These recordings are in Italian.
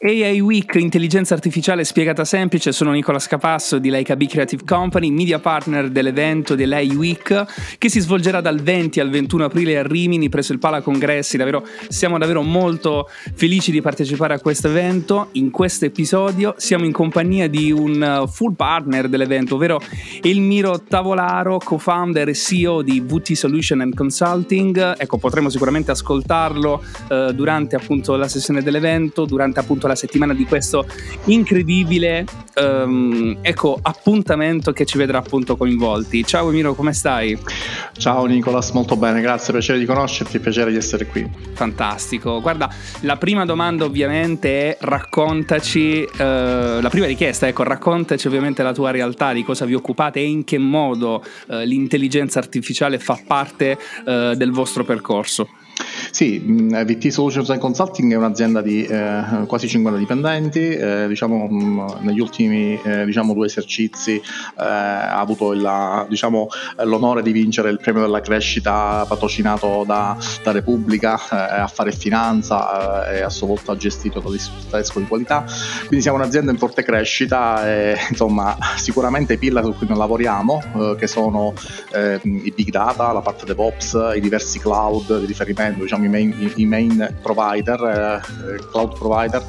AI Week, intelligenza artificiale spiegata semplice, sono Nicola Scapasso di Leica B Creative Company, media partner dell'evento dell'AI Week che si svolgerà dal 20 al 21 aprile a Rimini presso il Pala Congressi. Davvero, siamo davvero molto felici di partecipare a questo evento. In questo episodio siamo in compagnia di un full partner dell'evento, ovvero Elmiro Tavolaro, co-founder e CEO di VT Solution and Consulting. Ecco, potremo sicuramente ascoltarlo eh, durante appunto la sessione dell'evento, durante appunto la settimana di questo incredibile um, ecco, appuntamento che ci vedrà appunto coinvolti. Ciao Emiro, come stai? Ciao Nicolas, molto bene, grazie, piacere di conoscerti, piacere di essere qui. Fantastico. Guarda, la prima domanda ovviamente è raccontaci, uh, la prima richiesta, ecco, raccontaci ovviamente la tua realtà, di cosa vi occupate e in che modo uh, l'intelligenza artificiale fa parte uh, del vostro percorso. Sì, mm, VT Solutions and Consulting è un'azienda di eh, quasi 50 dipendenti, eh, diciamo, mm, negli ultimi eh, diciamo, due esercizi eh, ha avuto il, diciamo, l'onore di vincere il premio della crescita patrocinato da, da Repubblica, eh, Affare e Finanza eh, e a sua volta gestito dall'Istituto di Qualità, quindi siamo un'azienda in forte crescita e insomma sicuramente i pillar su cui noi lavoriamo, che sono i big data, la parte DevOps, i diversi cloud di riferimento, diciamo, i main, i main provider, eh, eh cloud provider,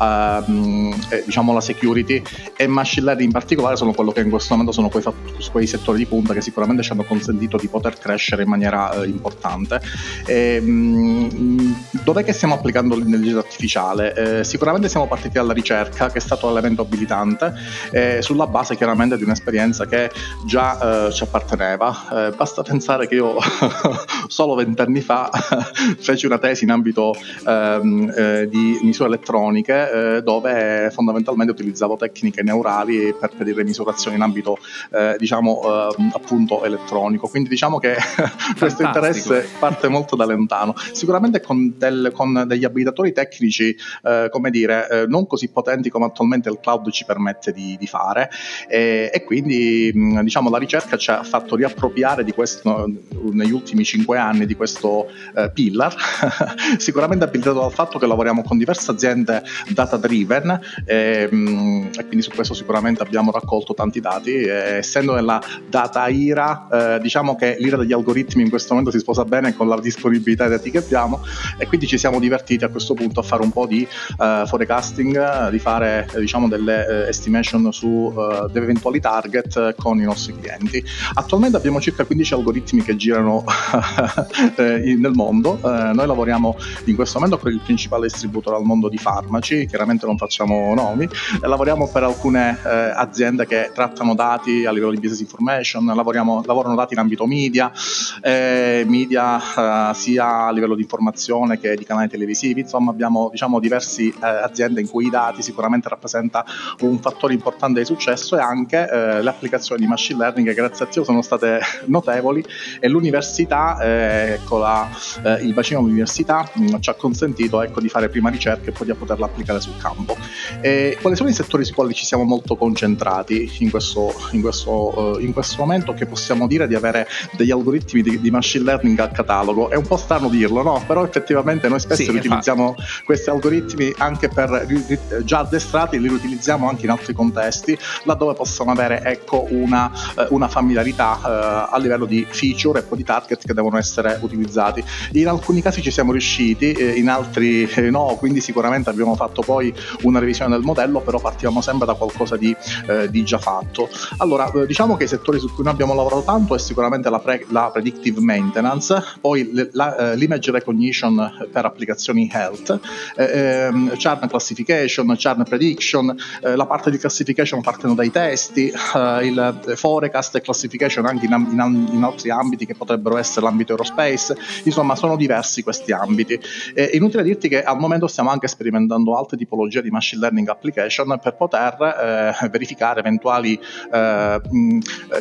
ehm, eh, diciamo la security e machine learning in particolare sono quello che in questo momento sono quei, quei settori di punta che sicuramente ci hanno consentito di poter crescere in maniera eh, importante. E, mh, dov'è che stiamo applicando l'intelligenza artificiale? Eh, sicuramente siamo partiti dalla ricerca che è stato l'elemento abilitante sulla base chiaramente di un'esperienza che già ci apparteneva. basta pensare che io solo vent'anni fa feci una tesi in ambito ehm, eh, di misure elettroniche eh, dove fondamentalmente utilizzavo tecniche neurali per predire misurazioni in ambito eh, diciamo ehm, appunto elettronico. Quindi diciamo che questo interesse parte molto da lontano. Sicuramente con, del, con degli abilitatori tecnici eh, come dire eh, non così potenti come attualmente il cloud ci permette di, di fare e, e quindi mh, diciamo la ricerca ci ha fatto riappropriare di questo negli ultimi cinque anni di questo eh, pillar, sicuramente abilitato dal fatto che lavoriamo con diverse aziende data driven e, mm, e quindi su questo sicuramente abbiamo raccolto tanti dati. E, essendo nella data IRA, eh, diciamo che l'IRA degli algoritmi in questo momento si sposa bene con la disponibilità dei dati che abbiamo e quindi ci siamo divertiti a questo punto a fare un po' di uh, forecasting, di fare diciamo delle uh, estimation su uh, eventuali target con i nostri clienti. Attualmente abbiamo circa 15 algoritmi che girano nel mondo. Eh, noi lavoriamo in questo momento con il principale distributore al mondo di farmaci, chiaramente non facciamo nomi, lavoriamo per alcune eh, aziende che trattano dati a livello di business information, lavorano dati in ambito media, eh, media eh, sia a livello di informazione che di canali televisivi, insomma abbiamo diciamo, diverse eh, aziende in cui i dati sicuramente rappresenta un fattore importante di successo e anche eh, le applicazioni di machine learning che grazie a Dio sono state notevoli e l'università, ecco la, eh, il bacino dell'università mh, mm, ci ha consentito ecco, di fare prima ricerche e poi di poterla applicare sul campo. E quali sono i settori sui quali ci siamo molto concentrati in questo, in questo, uh, in questo momento che possiamo dire di avere degli algoritmi di, di, machine learning al catalogo? È un po' strano dirlo, no? Però effettivamente noi spesso sì, utilizziamo questi algoritmi anche per già addestrati, li utilizziamo anche in altri contesti, laddove possono avere ecco, una, eh, una familiarità uh, a livello di feature e poi di target che devono essere utilizzati. In alcuni casi ci siamo riusciti, eh, in altri eh, no, quindi sicuramente abbiamo fatto poi una revisione del modello, però partivamo sempre da qualcosa di, eh, di già fatto. Allora, diciamo che i settori su cui noi abbiamo lavorato tanto è sicuramente la, pre- la predictive maintenance, poi la, l'image recognition per applicazioni health, ehm, churn classification, churn prediction, la parte di classification partono dai testi, il forecast e classification anche in, in, in altri ambiti che potrebbero essere l'ambito aerospace, insomma sono diversi diversi questi ambiti. È inutile dirti che al momento stiamo anche sperimentando altre tipologie di machine learning application per poter eh, verificare eventuali eh,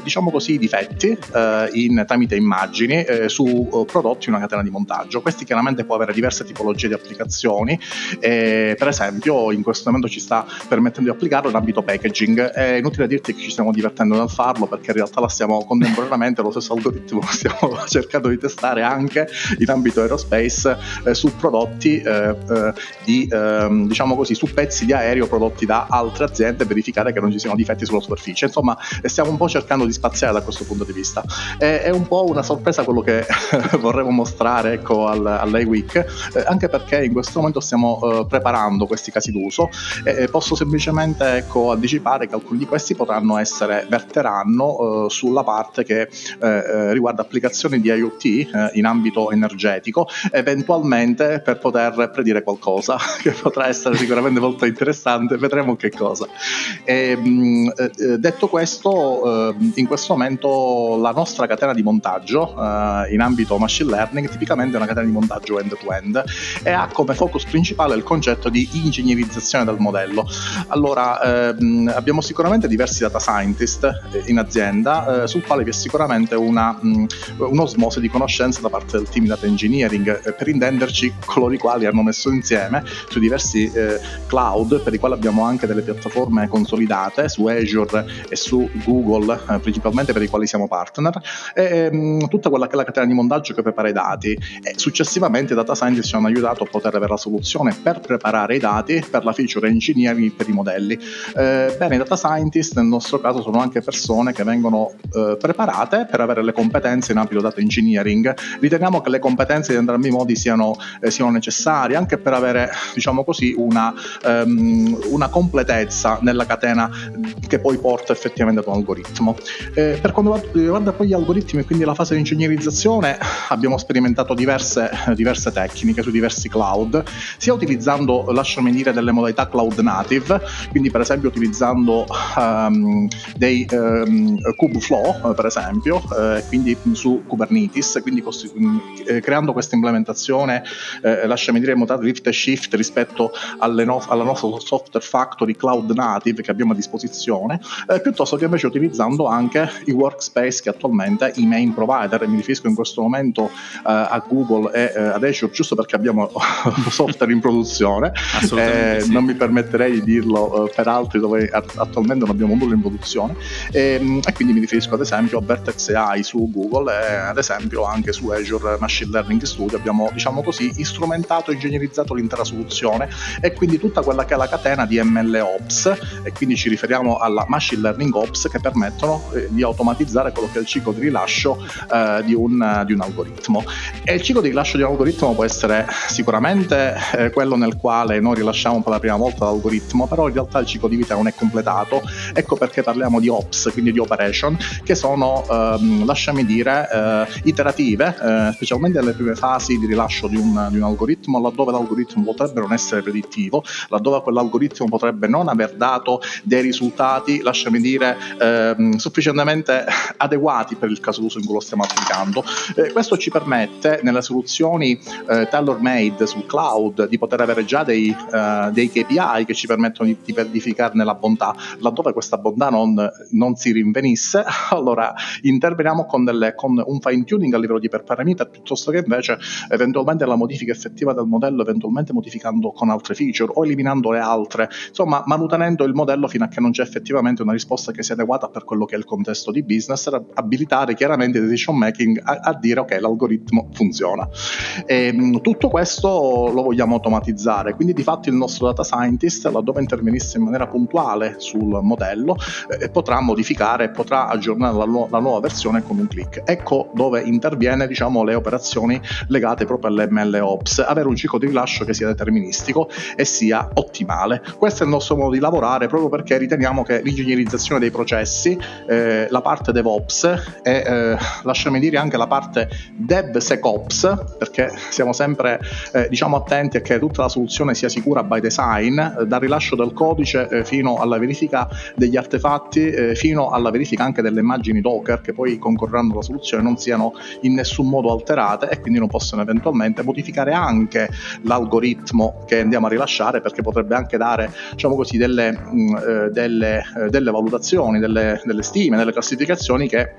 diciamo così difetti eh, in, tramite immagini eh, su prodotti in una catena di montaggio. Questi chiaramente può avere diverse tipologie di applicazioni, per esempio in questo momento ci sta permettendo di applicarlo in ambito packaging. È inutile dirti che ci stiamo divertendo nel farlo perché in realtà la stiamo contemporaneamente, lo stesso algoritmo stiamo cercando di testare anche in ambito aerospace eh, su prodotti eh, eh, di, ehm, diciamo così, su pezzi di aereo prodotti da altre aziende, verificare che non ci siano difetti sulla superficie. Insomma, stiamo un po' cercando di spaziare da questo punto di vista. È, è un po' una sorpresa quello che vorremmo mostrare ecco, al, all'AIWeek, eh, anche perché in questo momento stiamo eh, preparando questi casi d'uso e posso semplicemente ecco, anticipare che alcuni di questi potranno essere, verteranno eh, sulla parte che eh, riguarda applicazioni di IoT in ambito energetico, eventualmente per poter predire qualcosa che potrà essere sicuramente molto interessante, vedremo che cosa. E, ehm, eh, detto questo, eh, in questo momento la nostra catena di montaggio eh, in ambito machine learning tipicamente è una catena di montaggio end-to-end e ha come focus principale il concetto di ingegnerizzazione del modello. Allora, ehm, abbiamo sicuramente diversi data scientist in azienda, eh, sul quale vi è sicuramente una, mh, un'osmose di conoscenza da parte del team data engineering, eh, per intenderci coloro i quali hanno messo insieme su diversi eh, cloud, per i quali abbiamo anche delle piattaforme consolidate su Azure e su Google, eh, principalmente per i quali siamo partner, e ehm, tutta quella che è la catena di montaggio che prepara i dati. E successivamente i data scientist ci hanno aiutato a poter avere la soluzione per preparare i dati per la feature engineering per i modelli. Eh, bene, i data scientist nel nostro caso sono anche persone che vengono eh, preparate per avere le competenze in ambito data engineering. Riteniamo che le competenze di entrambi i modi siano, eh, siano necessarie anche per avere, diciamo così, una, um, una, completezza nella catena che poi porta effettivamente ad un algoritmo. Eh, per quanto riguarda poi gli algoritmi e quindi la fase di ingegnerizzazione, abbiamo sperimentato diverse, diverse tecniche su diversi cloud, sia utilizzando, lasciami dire, delle modalità cloud native, quindi per esempio utilizzando um, dei um, Kubeflow, per esempio, eh, quindi su Kubernetes, quindi costi- eh, creando questa implementazione, eh, lasciami dire, mutato lift e shift rispetto no- alla nostra software factory cloud native che abbiamo a disposizione, eh, piuttosto che invece utilizzando anche i workspace che attualmente i main provider, mi riferisco in questo momento eh, a Google e eh, ad Azure, giusto perché abbiamo software in produzione. Eh, sì. Non mi permetterei di dirlo per altri dove attualmente non abbiamo nulla in produzione. E, ehm, e quindi mi riferisco ad esempio a Vertex AI su Google e ad esempio anche su Azure Machine Learning Studio abbiamo diciamo così istrumentato e ingegnerizzato l'intera soluzione e quindi tutta quella che è la catena di MLOps e quindi ci riferiamo alla Machine Learning Ops che permettono eh, di automatizzare quello che è il ciclo di rilascio eh, di, un, di, un, algoritmo. E il ciclo di rilascio di un algoritmo può essere sicuramente eh, quello nel quale noi rilasciamo per la prima volta l'algoritmo, però in realtà il ciclo di vita non è completato, ecco perché parliamo di Ops, quindi di operation, che sono, ehm, lasciami dire, eh, iterative, eh, specialmente nelle prime fasi di rilascio di un, di un algoritmo, laddove l'algoritmo potrebbe non essere predittivo, laddove quell'algoritmo potrebbe non aver dato dei risultati, lasciami dire, ehm, sufficientemente adeguati per il caso d'uso in cui lo stiamo applicando. Eh, questo ci permette nelle soluzioni eh, tailor-made sul cloud di poter avere già dei, eh, dei KPI che ci permettono di, di verificarne la bontà, laddove questa bontà non, non si rinvenisse, allora interveniamo con, delle, con un fine tuning a livello di per parameter piuttosto che invece eventualmente la modifica effettiva del modello, eventualmente modificando con altre feature o eliminando le altre, insomma manutenendo il modello fino a che non c'è effettivamente una risposta che sia adeguata per quello che è il contesto di business, abilitare chiaramente il decision making a, a dire ok l'algoritmo funziona. E, ehm, tutto questo lo vogliamo automatizzare, quindi di fatto il nostro data scientist laddove intervenisse in maniera puntuale sul modello eh, potrà modificare, potrà aggiornare la, la nuova versione con un clic. Ecco dove interviene diciamo le operazioni legate proprio all'ML Ops, avere un ciclo di rilascio che sia deterministico e sia ottimale. Questo è il nostro modo di lavorare proprio perché riteniamo che l'ingegnerizzazione dei processi, eh, la parte DevOps e eh, lasciami dire anche la parte DevSecOps, perché siamo sempre eh, diciamo attenti a che tutta la soluzione sia sicura by design, eh, dal rilascio del codice eh, fino alla verifica degli artefatti, eh, fino alla verifica anche delle immagini Docker che poi concorreranno alla soluzione non siano in nessun modo alterate e quindi non possono eventualmente modificare anche l'algoritmo che andiamo a rilasciare perché potrebbe anche dare diciamo così, delle, mh, mm, eh, delle, eh, delle valutazioni, delle, delle, stime, delle classificazioni che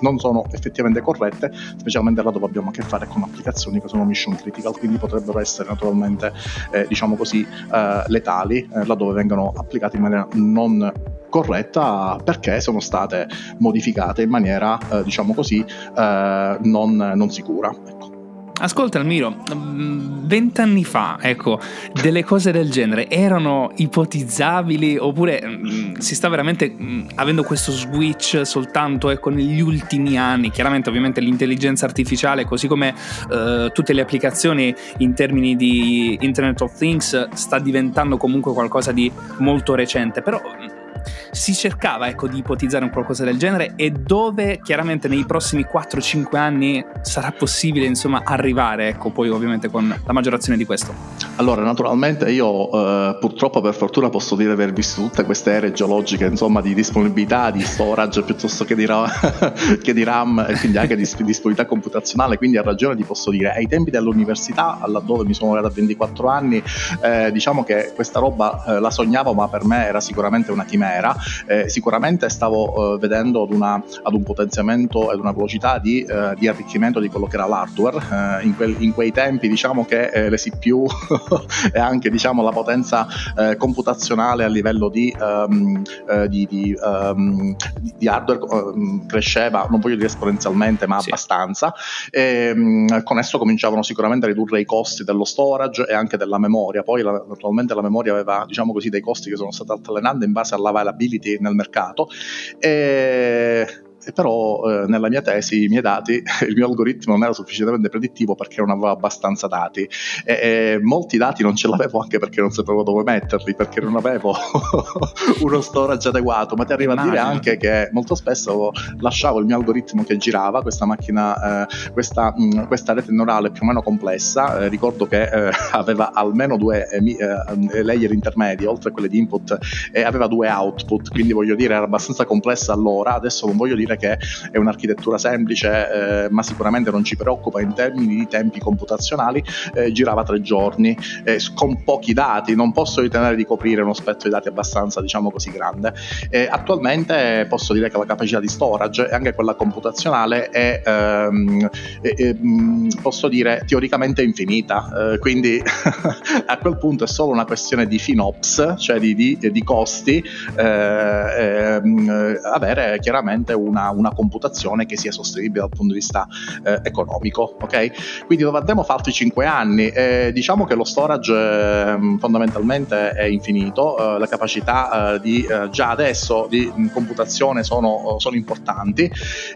non sono effettivamente corrette, specialmente là dove abbiamo a che fare con applicazioni che sono mission critical, quindi potrebbero essere naturalmente eh, diciamo così, eh, letali eh, laddove vengono applicate in maniera non corretta perché sono state modificate in maniera, eh, diciamo così, eh, non, non, sicura. Ecco. Ascolta Almiro, mm, vent'anni fa, ecco, delle cose del genere erano ipotizzabili oppure mh, mm, si sta veramente mh, mm, avendo questo switch soltanto ecco, negli ultimi anni? Chiaramente ovviamente l'intelligenza artificiale, così come uh, tutte le applicazioni in termini di Internet of Things, sta diventando comunque qualcosa di molto recente, però si cercava ecco, di ipotizzare un qualcosa del genere e dove chiaramente nei prossimi 4-5 anni sarà possibile insomma arrivare, ecco, poi ovviamente con la maggiorazione di questo. Allora, naturalmente io eh, purtroppo per fortuna posso dire di aver visto tutte queste ere geologiche insomma di disponibilità di storage piuttosto che di, RAM, che di RAM e quindi anche di disponibilità computazionale, quindi a ragione ti posso dire, ai tempi dell'università, laddove mi sono laureato a 24 anni, eh, diciamo che questa roba eh, la sognavo ma per me era sicuramente una chimera, eh, sicuramente stavo eh, vedendo ad, una, ad, un potenziamento ed una velocità di, eh, di, arricchimento di quello che era l'hardware, in, quel, in, quei tempi diciamo che le CPU e anche diciamo, la potenza eh, computazionale a livello di, um, eh, di, di, um, hardware um, cresceva, non voglio dire esponenzialmente, ma sì. abbastanza. E, um, con esso cominciavano sicuramente a ridurre i costi dello storage e anche della memoria. Poi la, naturalmente la memoria aveva diciamo così, dei costi che sono stati altalenando in base all'availability nel mercato. E però eh, nella mia tesi i miei dati, il mio algoritmo non era sufficientemente predittivo perché non aveva abbastanza dati. E, e molti dati non ce l'avevo anche perché non sapevo dove metterli, perché non avevo uno storage adeguato, ma ti arriva a dire anche che molto spesso lasciavo il mio algoritmo che girava, questa macchina, eh, questa, mh, mm, questa, rete neurale più o meno complessa, eh, ricordo che eh, aveva almeno due eh, eh, layer intermedi, oltre a quelle di input, e aveva due output, quindi voglio dire era abbastanza complessa allora, adesso non voglio dire dire che è un'architettura semplice, eh, ma sicuramente non ci preoccupa in termini di tempi computazionali, eh, girava tre giorni, eh, con pochi dati, non posso ritenere di coprire uno spettro di dati abbastanza, diciamo così, grande. attualmente posso dire che la capacità di storage e anche quella computazionale è, ehm, è, è mm, posso dire, teoricamente infinita, eh, quindi a quel punto è solo una questione di FinOps, cioè di, di, di costi, eh, ehm, avere chiaramente una una, computazione che sia sostenibile dal punto di vista eh, economico. Ok? Quindi dove andremo fa altri 5 anni. Eh, diciamo che lo storage eh, fondamentalmente è infinito, eh, le capacità eh, di, eh, già adesso di computazione sono, sono importanti.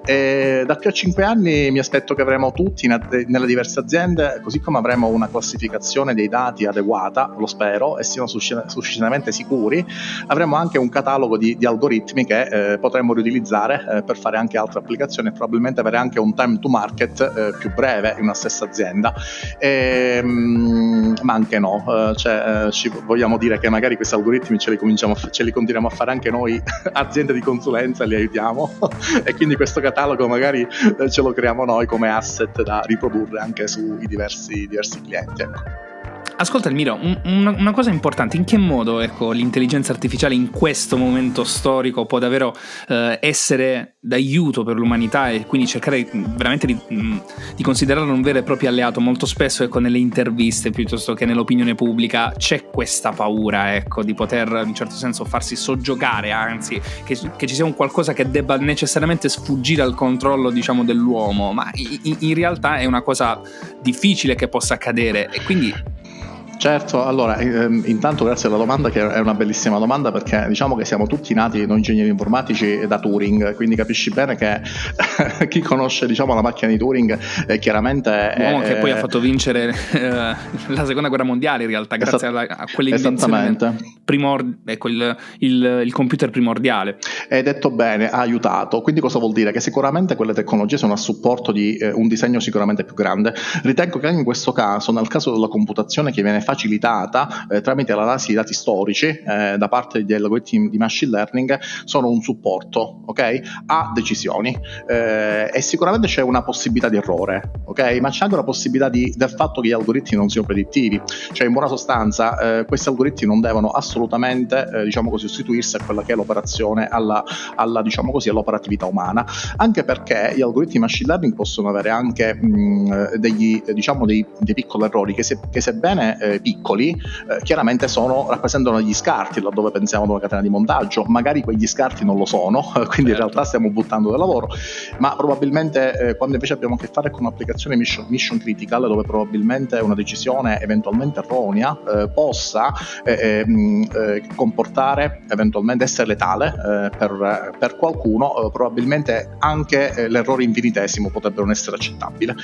da qui a 5 anni mi aspetto che avremo tutti in, nelle diverse aziende, così come avremo una classificazione dei dati adeguata, lo spero, e siano sufficientemente sicuri, avremo anche un catalogo di, di algoritmi che potremmo riutilizzare per fare anche altre applicazioni e probabilmente avere anche un time to market eh, più breve in una stessa azienda. E, ehm, ma anche no, eh, cioè, eh, ci vogliamo dire che magari questi algoritmi ce li, a, ce li continuiamo a fare anche noi, aziende di consulenza, li aiutiamo e quindi questo catalogo magari eh, ce lo creiamo noi come asset da riprodurre anche sui diversi, diversi clienti. Ecco. Ascolta Elmiro, un, una, una, cosa importante, in che modo ecco, l'intelligenza artificiale in questo momento storico può davvero eh, essere d'aiuto per l'umanità e quindi cercare veramente di, mm, di, considerarlo un vero e proprio alleato? Molto spesso ecco, nelle interviste piuttosto che nell'opinione pubblica c'è questa paura ecco, di poter in un certo senso farsi soggiogare, anzi che, che, ci sia un qualcosa che debba necessariamente sfuggire al controllo diciamo, dell'uomo, ma in, in realtà è una cosa difficile che possa accadere e quindi Certo, allora ehm, intanto grazie alla domanda che è una bellissima domanda perché diciamo che siamo tutti nati noi ingegneri informatici da Turing, quindi capisci bene che chi conosce diciamo, la macchina di Turing eh, chiaramente... L'uomo è, che poi ha fatto vincere eh, la seconda guerra mondiale in realtà grazie alla, a quell'invenzione primord- ecco, il, il, il, computer primordiale. Hai detto bene, ha aiutato, quindi cosa vuol dire? Che sicuramente quelle tecnologie sono a supporto di eh, un disegno sicuramente più grande. Ritengo che anche in questo caso, nel caso della computazione che viene facilitata eh, tramite l'analisi di dati storici eh, da parte degli algoritmi di machine learning sono un supporto okay, a decisioni. Eh, e sicuramente c'è una possibilità di errore, okay, ma c'è anche una possibilità di, del fatto che gli algoritmi non siano predittivi, cioè in buona sostanza eh, questi algoritmi non devono assolutamente eh, diciamo così, sostituirsi a quella che è l'operazione alla, alla, diciamo così, all'operatività umana, anche perché gli algoritmi machine learning possono avere anche mh, degli, diciamo, dei, dei, piccoli errori che, se, che sebbene eh, piccoli eh, chiaramente sono, rappresentano degli scarti laddove pensiamo ad una catena di montaggio, magari quegli scarti non lo sono, quindi certo. in realtà stiamo buttando del lavoro, ma probabilmente eh, quando invece abbiamo a che fare con un'applicazione mission, mission critical dove probabilmente una decisione eventualmente erronea eh, possa eh, eh, comportare eventualmente essere letale per, per, qualcuno, probabilmente anche l'errore infinitesimo potrebbe non essere accettabile.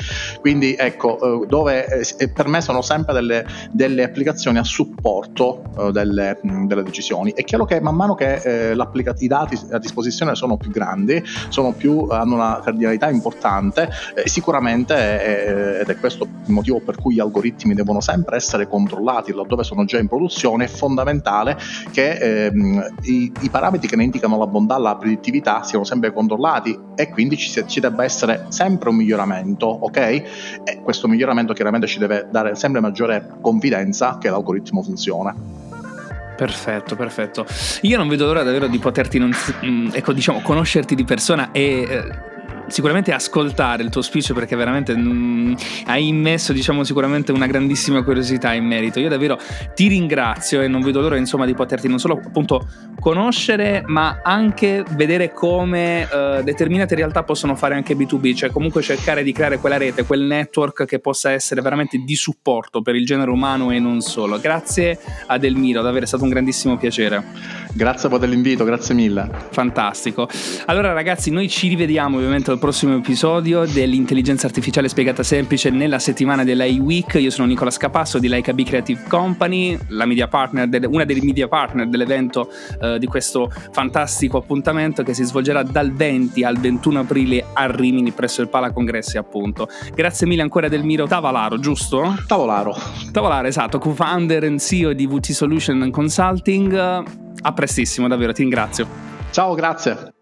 Quindi ecco, dove per me sono sempre delle, delle applicazioni a supporto delle, delle, decisioni. È chiaro che man mano che i dati a disposizione sono più grandi, sono più, hanno una cardinalità importante, eh, sicuramente, eh, ed è questo il motivo per cui gli algoritmi devono sempre essere controllati laddove sono già in produzione, è fondamentale che ehm, i, i, parametri che ne indicano la bontà, la predittività siano sempre controllati e quindi ci, ci debba essere sempre un miglioramento, ok? E questo miglioramento chiaramente ci deve dare sempre maggiore confidenza che l'algoritmo funziona. Perfetto, perfetto. Io non vedo l'ora davvero di poterti, non, mm, ecco, diciamo, conoscerti di persona e eh, sicuramente ascoltare il tuo speech perché veramente mh, mm, hai immesso diciamo sicuramente una grandissima curiosità in merito. Io davvero ti ringrazio e non vedo l'ora insomma di poterti non solo appunto conoscere ma anche vedere come uh, determinate realtà possono fare anche B2B cioè comunque cercare di creare quella rete quel network che possa essere veramente di supporto per il genere umano e non solo. Grazie ad Elmiro davvero è stato un grandissimo piacere. Grazie per l'invito grazie mille. Fantastico. Allora ragazzi noi ci rivediamo ovviamente al prossimo episodio dell'intelligenza artificiale spiegata semplice nella settimana dell'AI Week. Io sono Nicola Scapasso di Leica B Creative Company, media del, una dei media partner dell'evento eh, di questo fantastico appuntamento che si svolgerà dal 20 al 21 aprile a Rimini presso il Pala Congressi appunto. Grazie mille ancora Delmiro Tavalaro, giusto? Tavolaro. Tavolaro, esatto, co-founder e CEO di VT Solution Consulting. A prestissimo, davvero, ti ringrazio. Ciao, grazie.